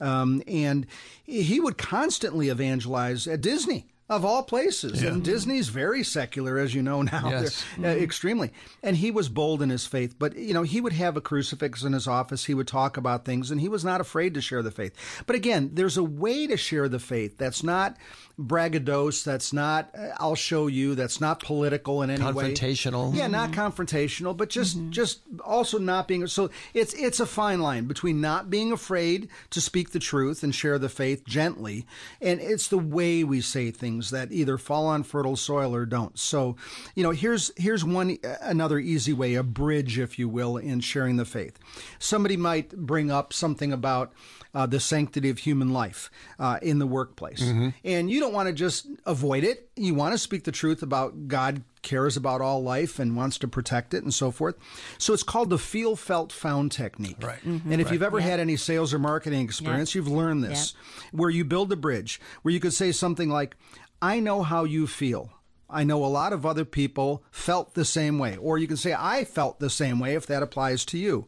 um, and he would constantly evangelize at Disney. Of all places, and Disney's very secular, as you know now, Yes. They're, uh, extremely. And he was bold in his faith, but you know he would have a crucifix in his office. He would talk about things, and he was not afraid to share the faith. But again, there's a way to share the faith that's not braggadocious. That's not uh, I'll show you. That's not political in any way. Confrontational. Yeah, not confrontational, but just just also not being so it's it's a fine line between not being afraid to speak the truth and share the faith gently, and it's the way we say things that either fall on fertile soil or don't. So, you know, here's here's one another easy way, a bridge, if you will, in sharing the faith. Somebody might bring up something about uh, the sanctity of human life uh, in the workplace. And you don't want to just avoid it. You want to speak the truth about God cares about all life and wants to protect it and so forth. So it's called the feel, felt, found technique. Right. And if you've ever had any sales or marketing experience, you've learned this, where you build a bridge, where you could say something like, I know how you feel. I know a lot of other people felt the same way. Or you can say, I felt the same way if that applies to you.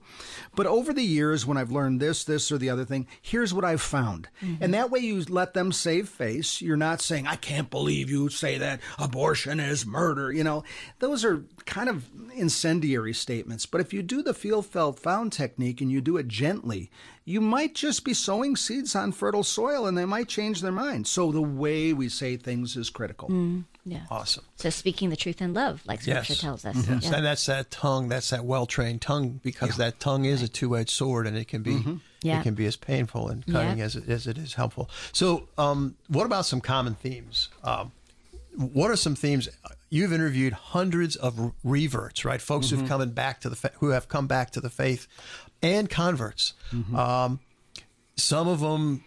But over the years, when I've learned this, this, or the other thing, here's what I've found. Mm-hmm. And that way you let them save face. You're not saying, I can't believe you say that abortion is murder. You know, those are kind of incendiary statements. But if you do the feel, felt, found technique and you do it gently, you might just be sowing seeds on fertile soil and they might change their mind. So the way we say things is critical. Mm. Yeah. Awesome. So speaking the truth in love, like Scripture Yes. tells us. Yes. Yeah. And that's that tongue, that's that well trained tongue, because that tongue is a two edged sword and it can be Yeah. it can be as painful and cutting Yeah. as, it, as it is helpful. So um, what about some common themes? Um, what are some themes? You've interviewed hundreds of reverts, right? Folks who've come back to the fa- who have come back to the faith, and converts. Um, some of them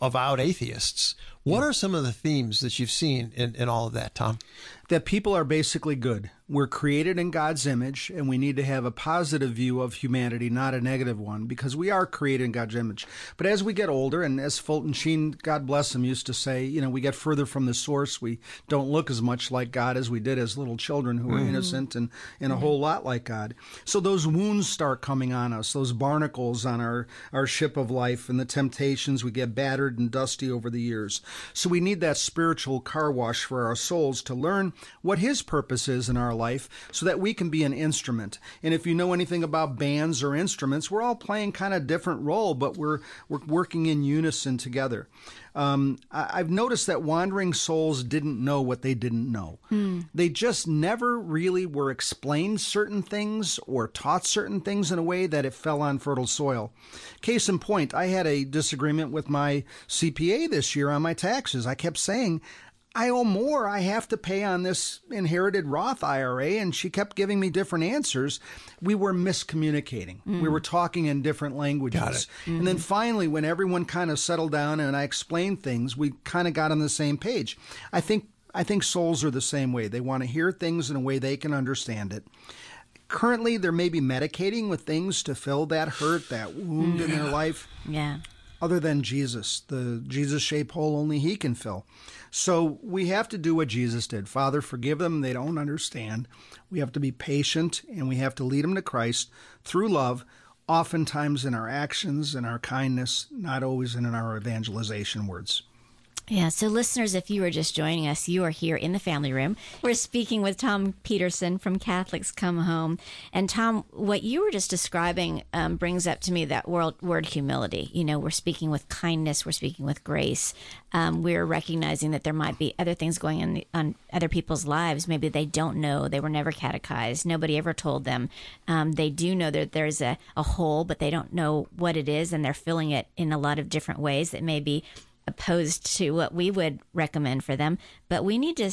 avowed atheists. What are some of the themes that you've seen in, in all of that, Tom? that people are basically good. We're created in God's image, and we need to have a positive view of humanity, not a negative one, because we are created in God's image. But as we get older, and as Fulton Sheen, God bless him, used to say, you know, we get further from the source. We don't look as much like God as we did as little children who were mm-hmm. innocent and, and a whole lot like God. So those wounds start coming on us, those barnacles on our, our ship of life, and the temptations. We get battered and dusty over the years. So we need that spiritual car wash for our souls to learn what His purpose is in our life so that we can be an instrument. And if you know anything about bands or instruments, we're all playing kind of different role, but we're, we're working in unison together. Um, I, I've noticed that wandering souls didn't know what they didn't know. They just never really were explained certain things or taught certain things in a way that it fell on fertile soil. Case in point, I had a disagreement with my CPA this year on my taxes. I kept saying, I owe more. I have to pay on this inherited Roth IRA. And she kept giving me different answers. We were miscommunicating. Hmm. We were talking in different languages. And then hmm. finally, when everyone kind of settled down and I explained things, we kind of got on the same page. I think I think souls are the same way. They want to hear things in a way they can understand it. Currently, they're maybe medicating with things to fill that hurt, that wound in their life Yeah. Other than Jesus, the Jesus shaped hole only He can fill. So we have to do what Jesus did. Father, forgive them. They don't understand. We have to be patient and we have to lead them to Christ through love, oftentimes in our actions and our kindness, not always in our evangelization words. Yeah, so listeners, if you are just joining us, you are here in the family room. We're speaking with Tom Peterson from Catholics Come Home. And Tom, what you were just describing um, brings up to me that word, word humility. You know, we're speaking with kindness, we're speaking with grace. Um, we're recognizing that there might be other things going on on other people's lives. Maybe they don't know, they were never catechized, nobody ever told them. Um, they do know that there's a, a hole, but they don't know what it is, and they're filling it in a lot of different ways that may be opposed to what we would recommend for them. But we need to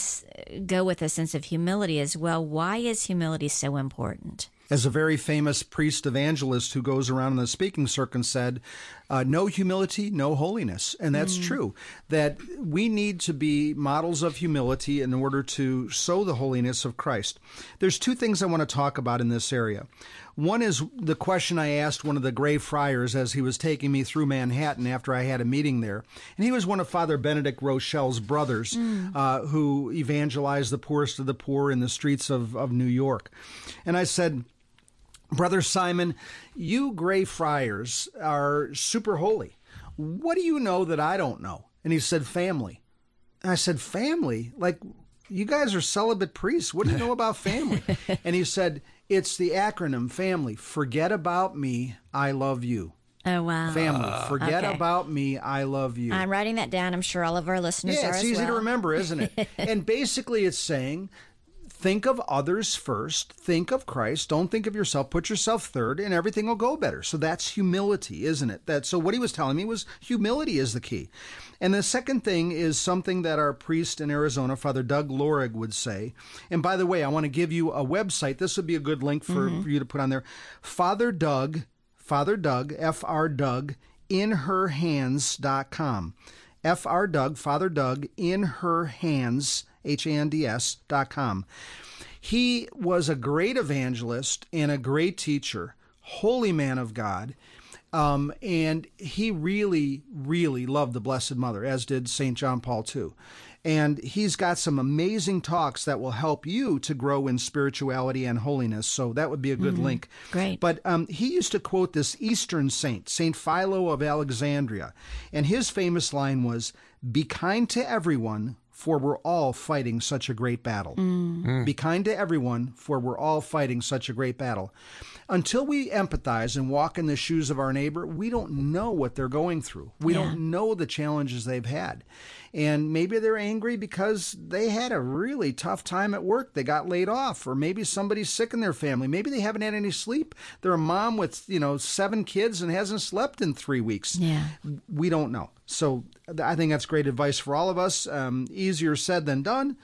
go with a sense of humility as well. Why is humility so important? As a very famous priest evangelist who goes around in the speaking circuit said, uh, no humility, no holiness. And that's true. That we need to be models of humility in order to sow the holiness of Christ. There's two things I want to talk about in this area. One is the question I asked one of the Grey Friars as he was taking me through Manhattan after I had a meeting there. And he was one of Father Benedict Groeschel's brothers uh, who evangelized the poorest of the poor in the streets of, of New York. And I said, Brother Simon, you gray friars are super holy. What do you know that I don't know? And he said, family. And I said, family? Like, you guys are celibate priests. What do you know about family? and he said, it's the acronym family. Forget about me. I love you. Oh, wow. Family. Ah. Forget okay. about me. I love you. I'm writing that down. I'm sure all of our listeners Yeah, are it's as easy to remember, isn't it? and basically, it's saying, think of others first, think of Christ, don't think of yourself, put yourself third, and everything will go better. So that's humility, isn't it? That so what he was telling me was humility is the key. And the second thing is something that our priest in Arizona, Father Doug Lorig, would say. And by the way, I want to give you a website. This would be a good link for, mm-hmm. for you to put on there. Father Doug, Father Doug, F R Doug, in her hands.com. F.R. Doug, Father Doug, in her hands, H A N D S dot com. He was a great evangelist and a great teacher, holy man of God. Um, and he really, really loved the Blessed Mother, as did St. John Paul II. And he's got some amazing talks that will help you to grow in spirituality and holiness. So that would be a good link. Great. But um, he used to quote this Eastern saint, Saint Philo of Alexandria. And his famous line was Be kind to everyone, for we're all fighting such a great battle. Mm. Be kind to everyone, for we're all fighting such a great battle. Until we empathize and walk in the shoes of our neighbor, we don't know what they're going through. We Yeah. don't know the challenges they've had. And maybe they're angry because they had a really tough time at work. They got laid off, or maybe somebody's sick in their family. Maybe they haven't had any sleep. They're a mom with, you know, seven kids and hasn't slept in three weeks. Yeah. We don't know. So I think that's great advice for all of us. Um, easier said than done,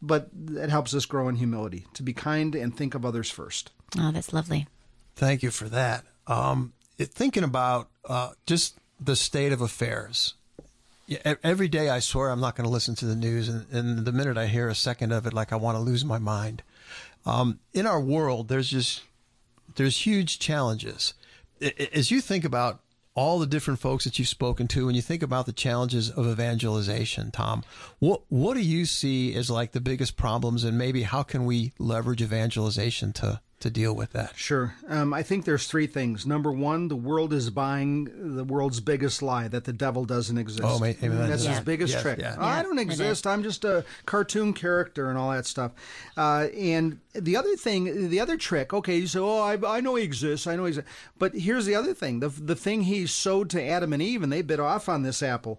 but it helps us grow in humility to be kind and think of others first. Oh, that's lovely. Thank you for that. Um, it, thinking about uh, just the state of affairs. Yeah, every day I swear I'm not going to listen to the news, and, and the minute I hear a second of it, like I want to lose my mind. Um, in our world, there's just there's huge challenges. As you think about all the different folks that you've spoken to, and you think about the challenges of evangelization, Tom, what what do you see as like the biggest problems, and maybe how can we leverage evangelization to to deal with that? Sure. Um, I think there's three things. Number one, the world is buying the world's biggest lie that the devil doesn't exist. Oh, ma- amen. That's Yeah. his biggest Yes, trick. yeah. Oh, I don't exist. I'm just a cartoon character and all that stuff. Uh, and the other thing, the other trick. Okay, you say, "Oh, I, I know he exists. I know he exists." But here's the other thing: the the thing he sowed to Adam and Eve, and they bit off on this apple.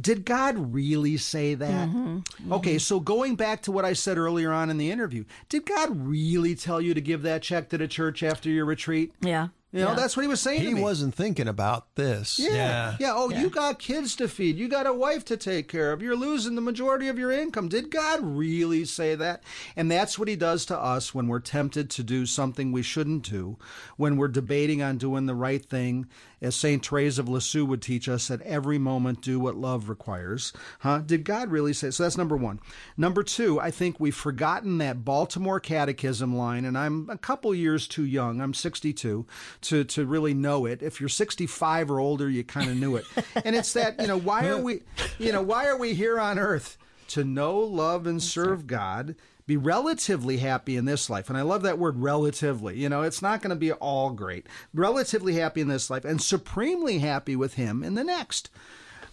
Did God really say that? Mm-hmm. Okay, mm-hmm. so going back to what I said earlier on in the interview, did God really tell you to give that check to the church after your retreat? Yeah. You know, Yeah. that's what he was saying He to me. wasn't thinking about this. Yeah. yeah. Oh, you got kids to feed. You got a wife to take care of. You're losing the majority of your income. Did God really say that? And that's what he does to us when we're tempted to do something we shouldn't do, when we're debating on doing the right thing. As St. Therese of Lisieux would teach us, at every moment do what love requires. Huh? Did God really say? So that's number one. Number two, I think we've forgotten that Baltimore Catechism line, and I'm a couple years too young. I'm 62 to to really know it. If you're 65 or older, you kind of knew it. And it's that you know why are we you know why are we here on earth to know, love, and serve God. Be relatively happy in this life. And I love that word relatively. You know, it's not going to be all great. Relatively happy in this life and supremely happy with Him in the next.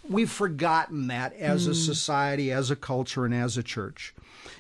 We've forgotten that as a hmm. society, as a culture, and as a church.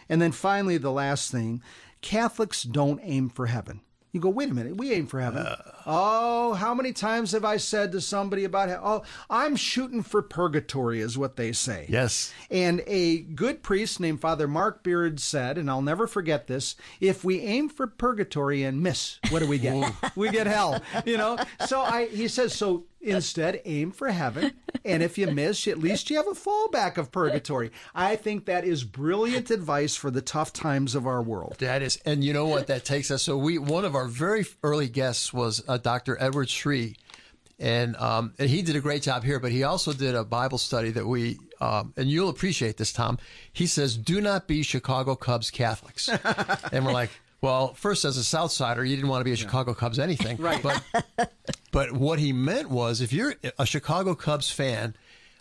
And then finally, the last thing Catholics don't aim for heaven. You go, wait a minute, we aim for heaven. oh, how many times have I said to somebody about, oh, I'm shooting for purgatory, is what they say. Yes. And a good priest named Father Mark Beard said, and I'll never forget this if we aim for purgatory and miss, what do we get? we get hell, you know? So I, he says, so instead aim for heaven. And if you miss, at least you have a fallback of purgatory. I think that is brilliant advice for the tough times of our world. That is, and you know what that takes us. So we, one of our very early guests was uh, Dr. Edward Sri, and um, and he did a great job here. But he also did a Bible study that we, um, and you'll appreciate this, Tom. He says, "Do not be Chicago Cubs Catholics," and we're like. Well, first, as a South Sider, you didn't want to be a Chicago Cubs anything, right? But, but what he meant was, if you're a Chicago Cubs fan,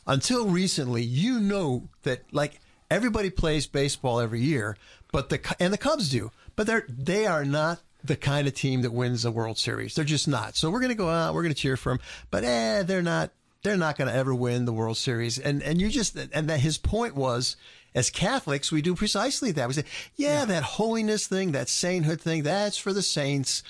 until recently, you know that like everybody plays baseball every year, but the and the Cubs do, but they're they are not the kind of team that wins the World Series. They're just not. So we're going to go out, we're going to cheer for them, but eh, they're not. They're not going to ever win the World Series. And and you just and that his point was. As Catholics, we do precisely that. We say, yeah, that holiness thing, that sainthood thing, that's for the saints.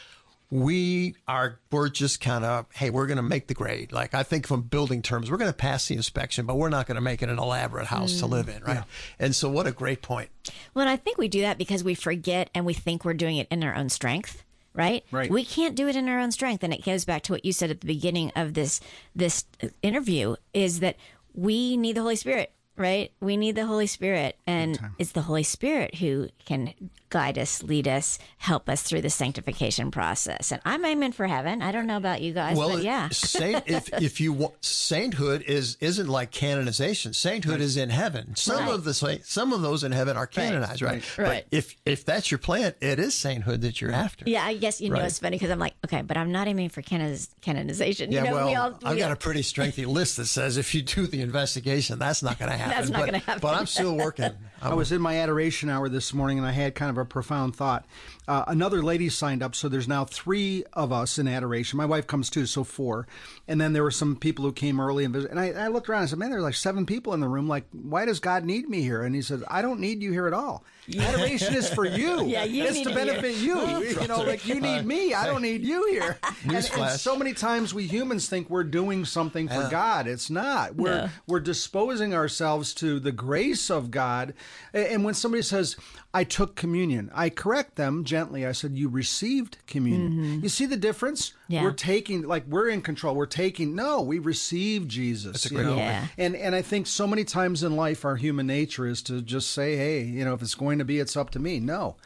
We are we're just kind of hey we're going to make the grade. Like i think from building terms we're going to pass the inspection but we're not going to make it an elaborate house to live in mm. right? And so what a great point. Well, and I think we do that because we forget and we think we're doing it in our own strength, right? Right. We can't do it in our own strength, and it goes back to what you said at the beginning of this this interview: is that we need the Holy Spirit, right? We need the Holy Spirit, and it's the Holy Spirit who can guide us, lead us, help us through the sanctification process. And I'm aiming for heaven. I don't know about you guys, but yeah. saint if if you want sainthood is isn't like canonization sainthood is in heaven some Right. of the some of those in heaven are canonized right, Right. Right. but if if that's your plan it is sainthood that you're after Yeah, I guess you know it's funny because I'm like, okay, but I'm not aiming for canoniz- canonization. Yeah, you know, well, we all, I've we got a pretty strengthy list that says if you do the investigation, that's not going to happen. That's not gonna happen. But I'm still working. I was in my adoration hour this morning and I had kind of a profound thought. Uh, another lady signed up, so there's now three of us in adoration. My wife comes too, so four. And then there were some people who came early and visited. And I, I looked around and I said, Man, there's like seven people in the room. Like, why does God need me here? And he said, I don't need you here at all. Adoration is for you. Yeah, you it's need to benefit you. You know, like you need me. I don't need you here. And, and so many times we humans think we're doing something for God. It's not. We're No. we're disposing ourselves to the grace of God. A- And when somebody says, I took communion, I correct them gently. I said, You received communion. Mm-hmm. You see the difference? Yeah. We're taking, like, we're in control. We're taking, no, we receive Jesus. That's a you great know? Yeah. And, and I think so many times in life, our human nature is to just say, Hey, you know, if it's going to be, it's up to me. No.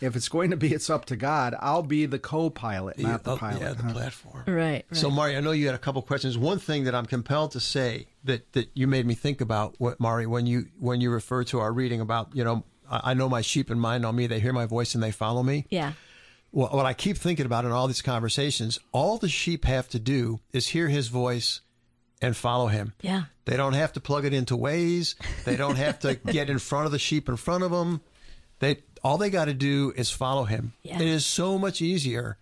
If it's going to be, it's up to God. I'll be the co pilot, not the Oh, pilot. Yeah, the huh? platform. Right. right. So, Mari, I know you had a couple questions. One thing that I'm compelled to say that, that you made me think about, what Mari, when you when you refer to our reading about, you know, I, I know my sheep and mine know me. They hear my voice and they follow me. yeah. Well, what I keep thinking about in all these conversations, all the sheep have to do is hear his voice and follow him. Yeah. They don't have to plug it into ways They don't have to get in front of the sheep in front of them. They all they got to do is follow him. Yeah. It is so much easier.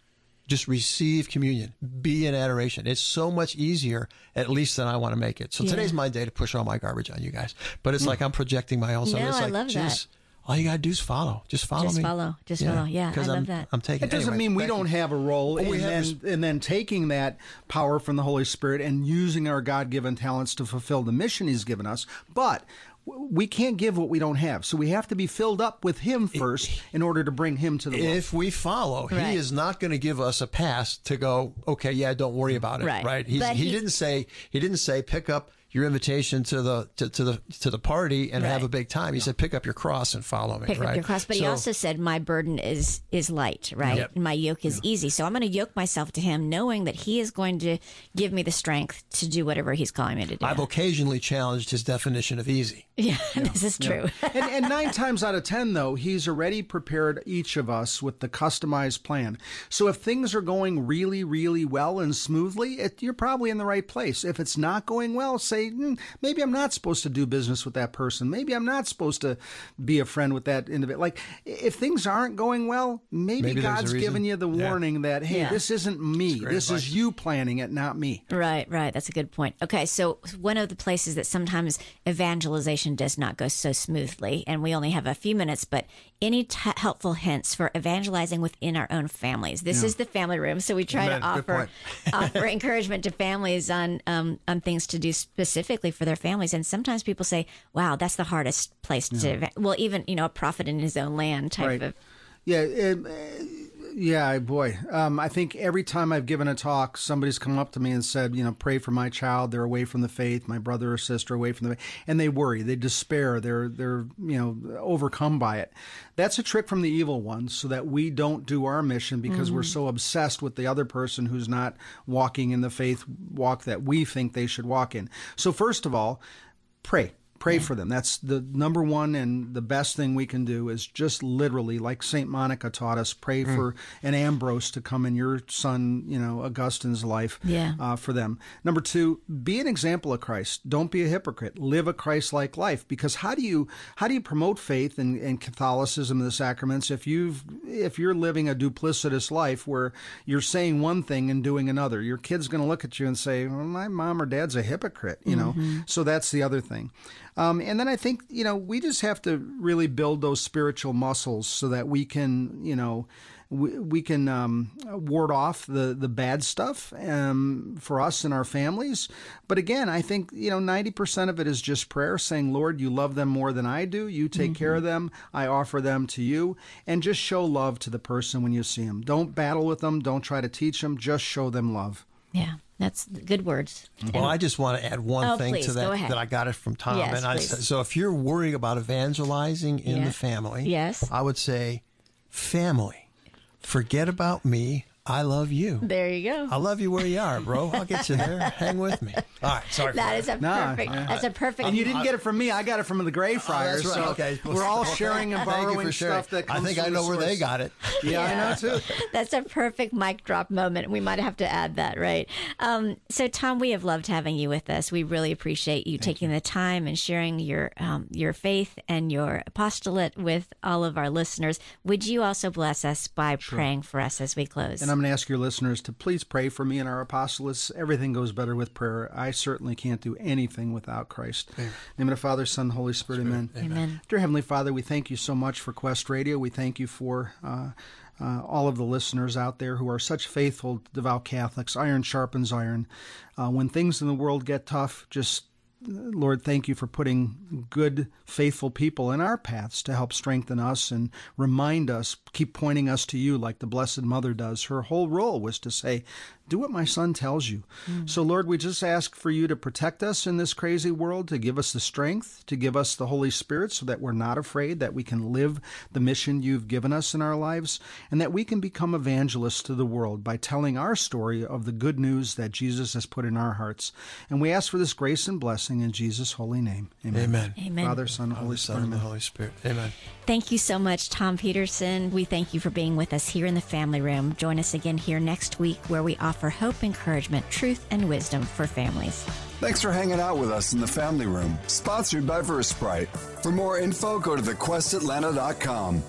Just receive communion, be in adoration. It's so much easier, at least than I want to make it. So Yeah. today's my day to push all my garbage on you guys. But it's hmm. like I'm projecting my own stuff. No, It's I like love that. all you gotta do is follow. Just follow Just me. follow. Just follow. Yeah, I 'Cause love I'm, that. I'm taking. It doesn't anyway, mean we don't you. have a role Oh, we in have then, and then taking that power from the Holy Spirit and using our God given talents to fulfill the mission He's given us. But w- we can't give what we don't have. So we have to be filled up with Him first in order to bring Him to the world. if we follow, Right. he is not going to give us a pass to go. Okay, yeah, don't worry about it. Right. Right. He's, he, he- didn't say. He didn't say pick up your invitation to the to, to the to the party and have a big time. He said pick up your cross and follow me. pick right? up your cross. But he also said, "My burden is is light, right? Yep. My yoke is easy." So I'm going to yoke myself to him, knowing that he is going to give me the strength to do whatever he's calling me to do. I've occasionally challenged his definition of easy. yeah, this is true. and, and nine times out of ten, though, he's already prepared each of us with the customized plan. So if things are going really, really well and smoothly, it, you're probably in the right place. If it's not going well, say, "Hmm, maybe I'm not supposed to do business with that person. Maybe I'm not supposed to be a friend with that individual. Like, if things aren't going well, maybe, Maybe God's reason. giving you the Yeah. warning that, hey, Yeah. this isn't me. This is you planning it, not me. Right, right. That's a good point. Okay, so one of the places that sometimes evangelization does not go so smoothly, and we only have a few minutes, but any t- helpful hints for evangelizing within our own families? This is the family room, so we try Amen. to offer offer encouragement to families on um, on things to do specifically for their families. And sometimes people say, "Wow, that's the hardest place to." Well, even you know, a prophet in his own land type Right. of. Yeah, uh, yeah, boy. Um, I think every time I've given a talk, somebody's come up to me and said, you know, pray for my child. They're away from the faith. My brother or sister away from the faith, and they worry, they despair, they're they're you know overcome by it. That's a trick from the evil one, so that we don't do our mission because we're so obsessed with the other person who's not walking in the faith walk that we think they should walk in. So first of all, pray pray for them. That's the number one and the best thing we can do is just literally like saint monica taught us pray for an ambrose to come in your son you know augustine's life Yeah. uh, for them. Number two be an example of christ. Don't be a hypocrite. Live a christ-like life because how do you how do you promote faith and, and catholicism and the sacraments if you've if you're living a duplicitous life where you're saying one thing and doing another? Your kid's going to look at you and say well, my mom or dad's a hypocrite you know? So that's the other thing um, and then I think, you know, we just have to really build those spiritual muscles so that we can, you know, we, we can um, ward off the, the bad stuff um, for us and our families. But again, I think, you know, 90% of it is just prayer saying, Lord, you love them more than I do. You take care of them. I offer them to you. And just show love to the person when you see them. Don't battle with them. Don't try to teach them. Just show them love. Yeah, that's good words. Well, I just want to add one Oh, thing please, to that that I got it from Tom. Yes, and I please. so if you're worrying about evangelizing in Yeah. the family, Yes. I would say, family, forget about me. I love you. There you go. I love you where you are, bro. I'll get you there. Hang with me. All right, sorry. That is a Nah, perfect. yeah. That's a perfect. And you didn't get it from me. I got it from the Greyfriars. Oh, right. So okay. we're all sharing and Thank borrowing for sharing. stuff that I think from I the know where they got it. Yeah, I know too. That's a perfect mic drop moment. We might have to add that, right? Um, so, Tom, we have loved having you with us. We really appreciate you taking the time and sharing your um, your faith and your apostolate with all of our listeners. Would you also bless us by praying for us as we close? And I'm going to ask your listeners to please pray for me and our apostolates. Everything goes better with prayer. I certainly can't do anything without Christ. In the name of the Father, Son, Holy Spirit, amen. Amen. Dear Heavenly Father, we thank you so much for Quest Radio. We thank you for uh, uh, all of the listeners out there who are such faithful, devout Catholics. Iron sharpens iron. Uh, when things in the world get tough, just Lord, thank you for putting good, faithful people in our paths to help strengthen us and remind us, keep pointing us to you like the Blessed Mother does. Her whole role was to say, do what my son tells you. Hmm. So, Lord, we just ask for you to protect us in this crazy world, to give us the strength, to give us the Holy Spirit so that we're not afraid, that we can live the mission you've given us in our lives, and that we can become evangelists to the world by telling our story of the good news that Jesus has put in our hearts. And we ask for this grace and blessing in Jesus' holy name. Amen. Amen. Amen. Father, Son, Holy Son Spirit. and the Holy Spirit. Amen. Thank you so much, Tom Peterson. We thank you for being with us here in the family room. Join us again here next week where we offer hope, encouragement, truth, and wisdom for families. Thanks for hanging out with us in the family room. Sponsored by Versprite. For more info, go to thequestatlanta.com.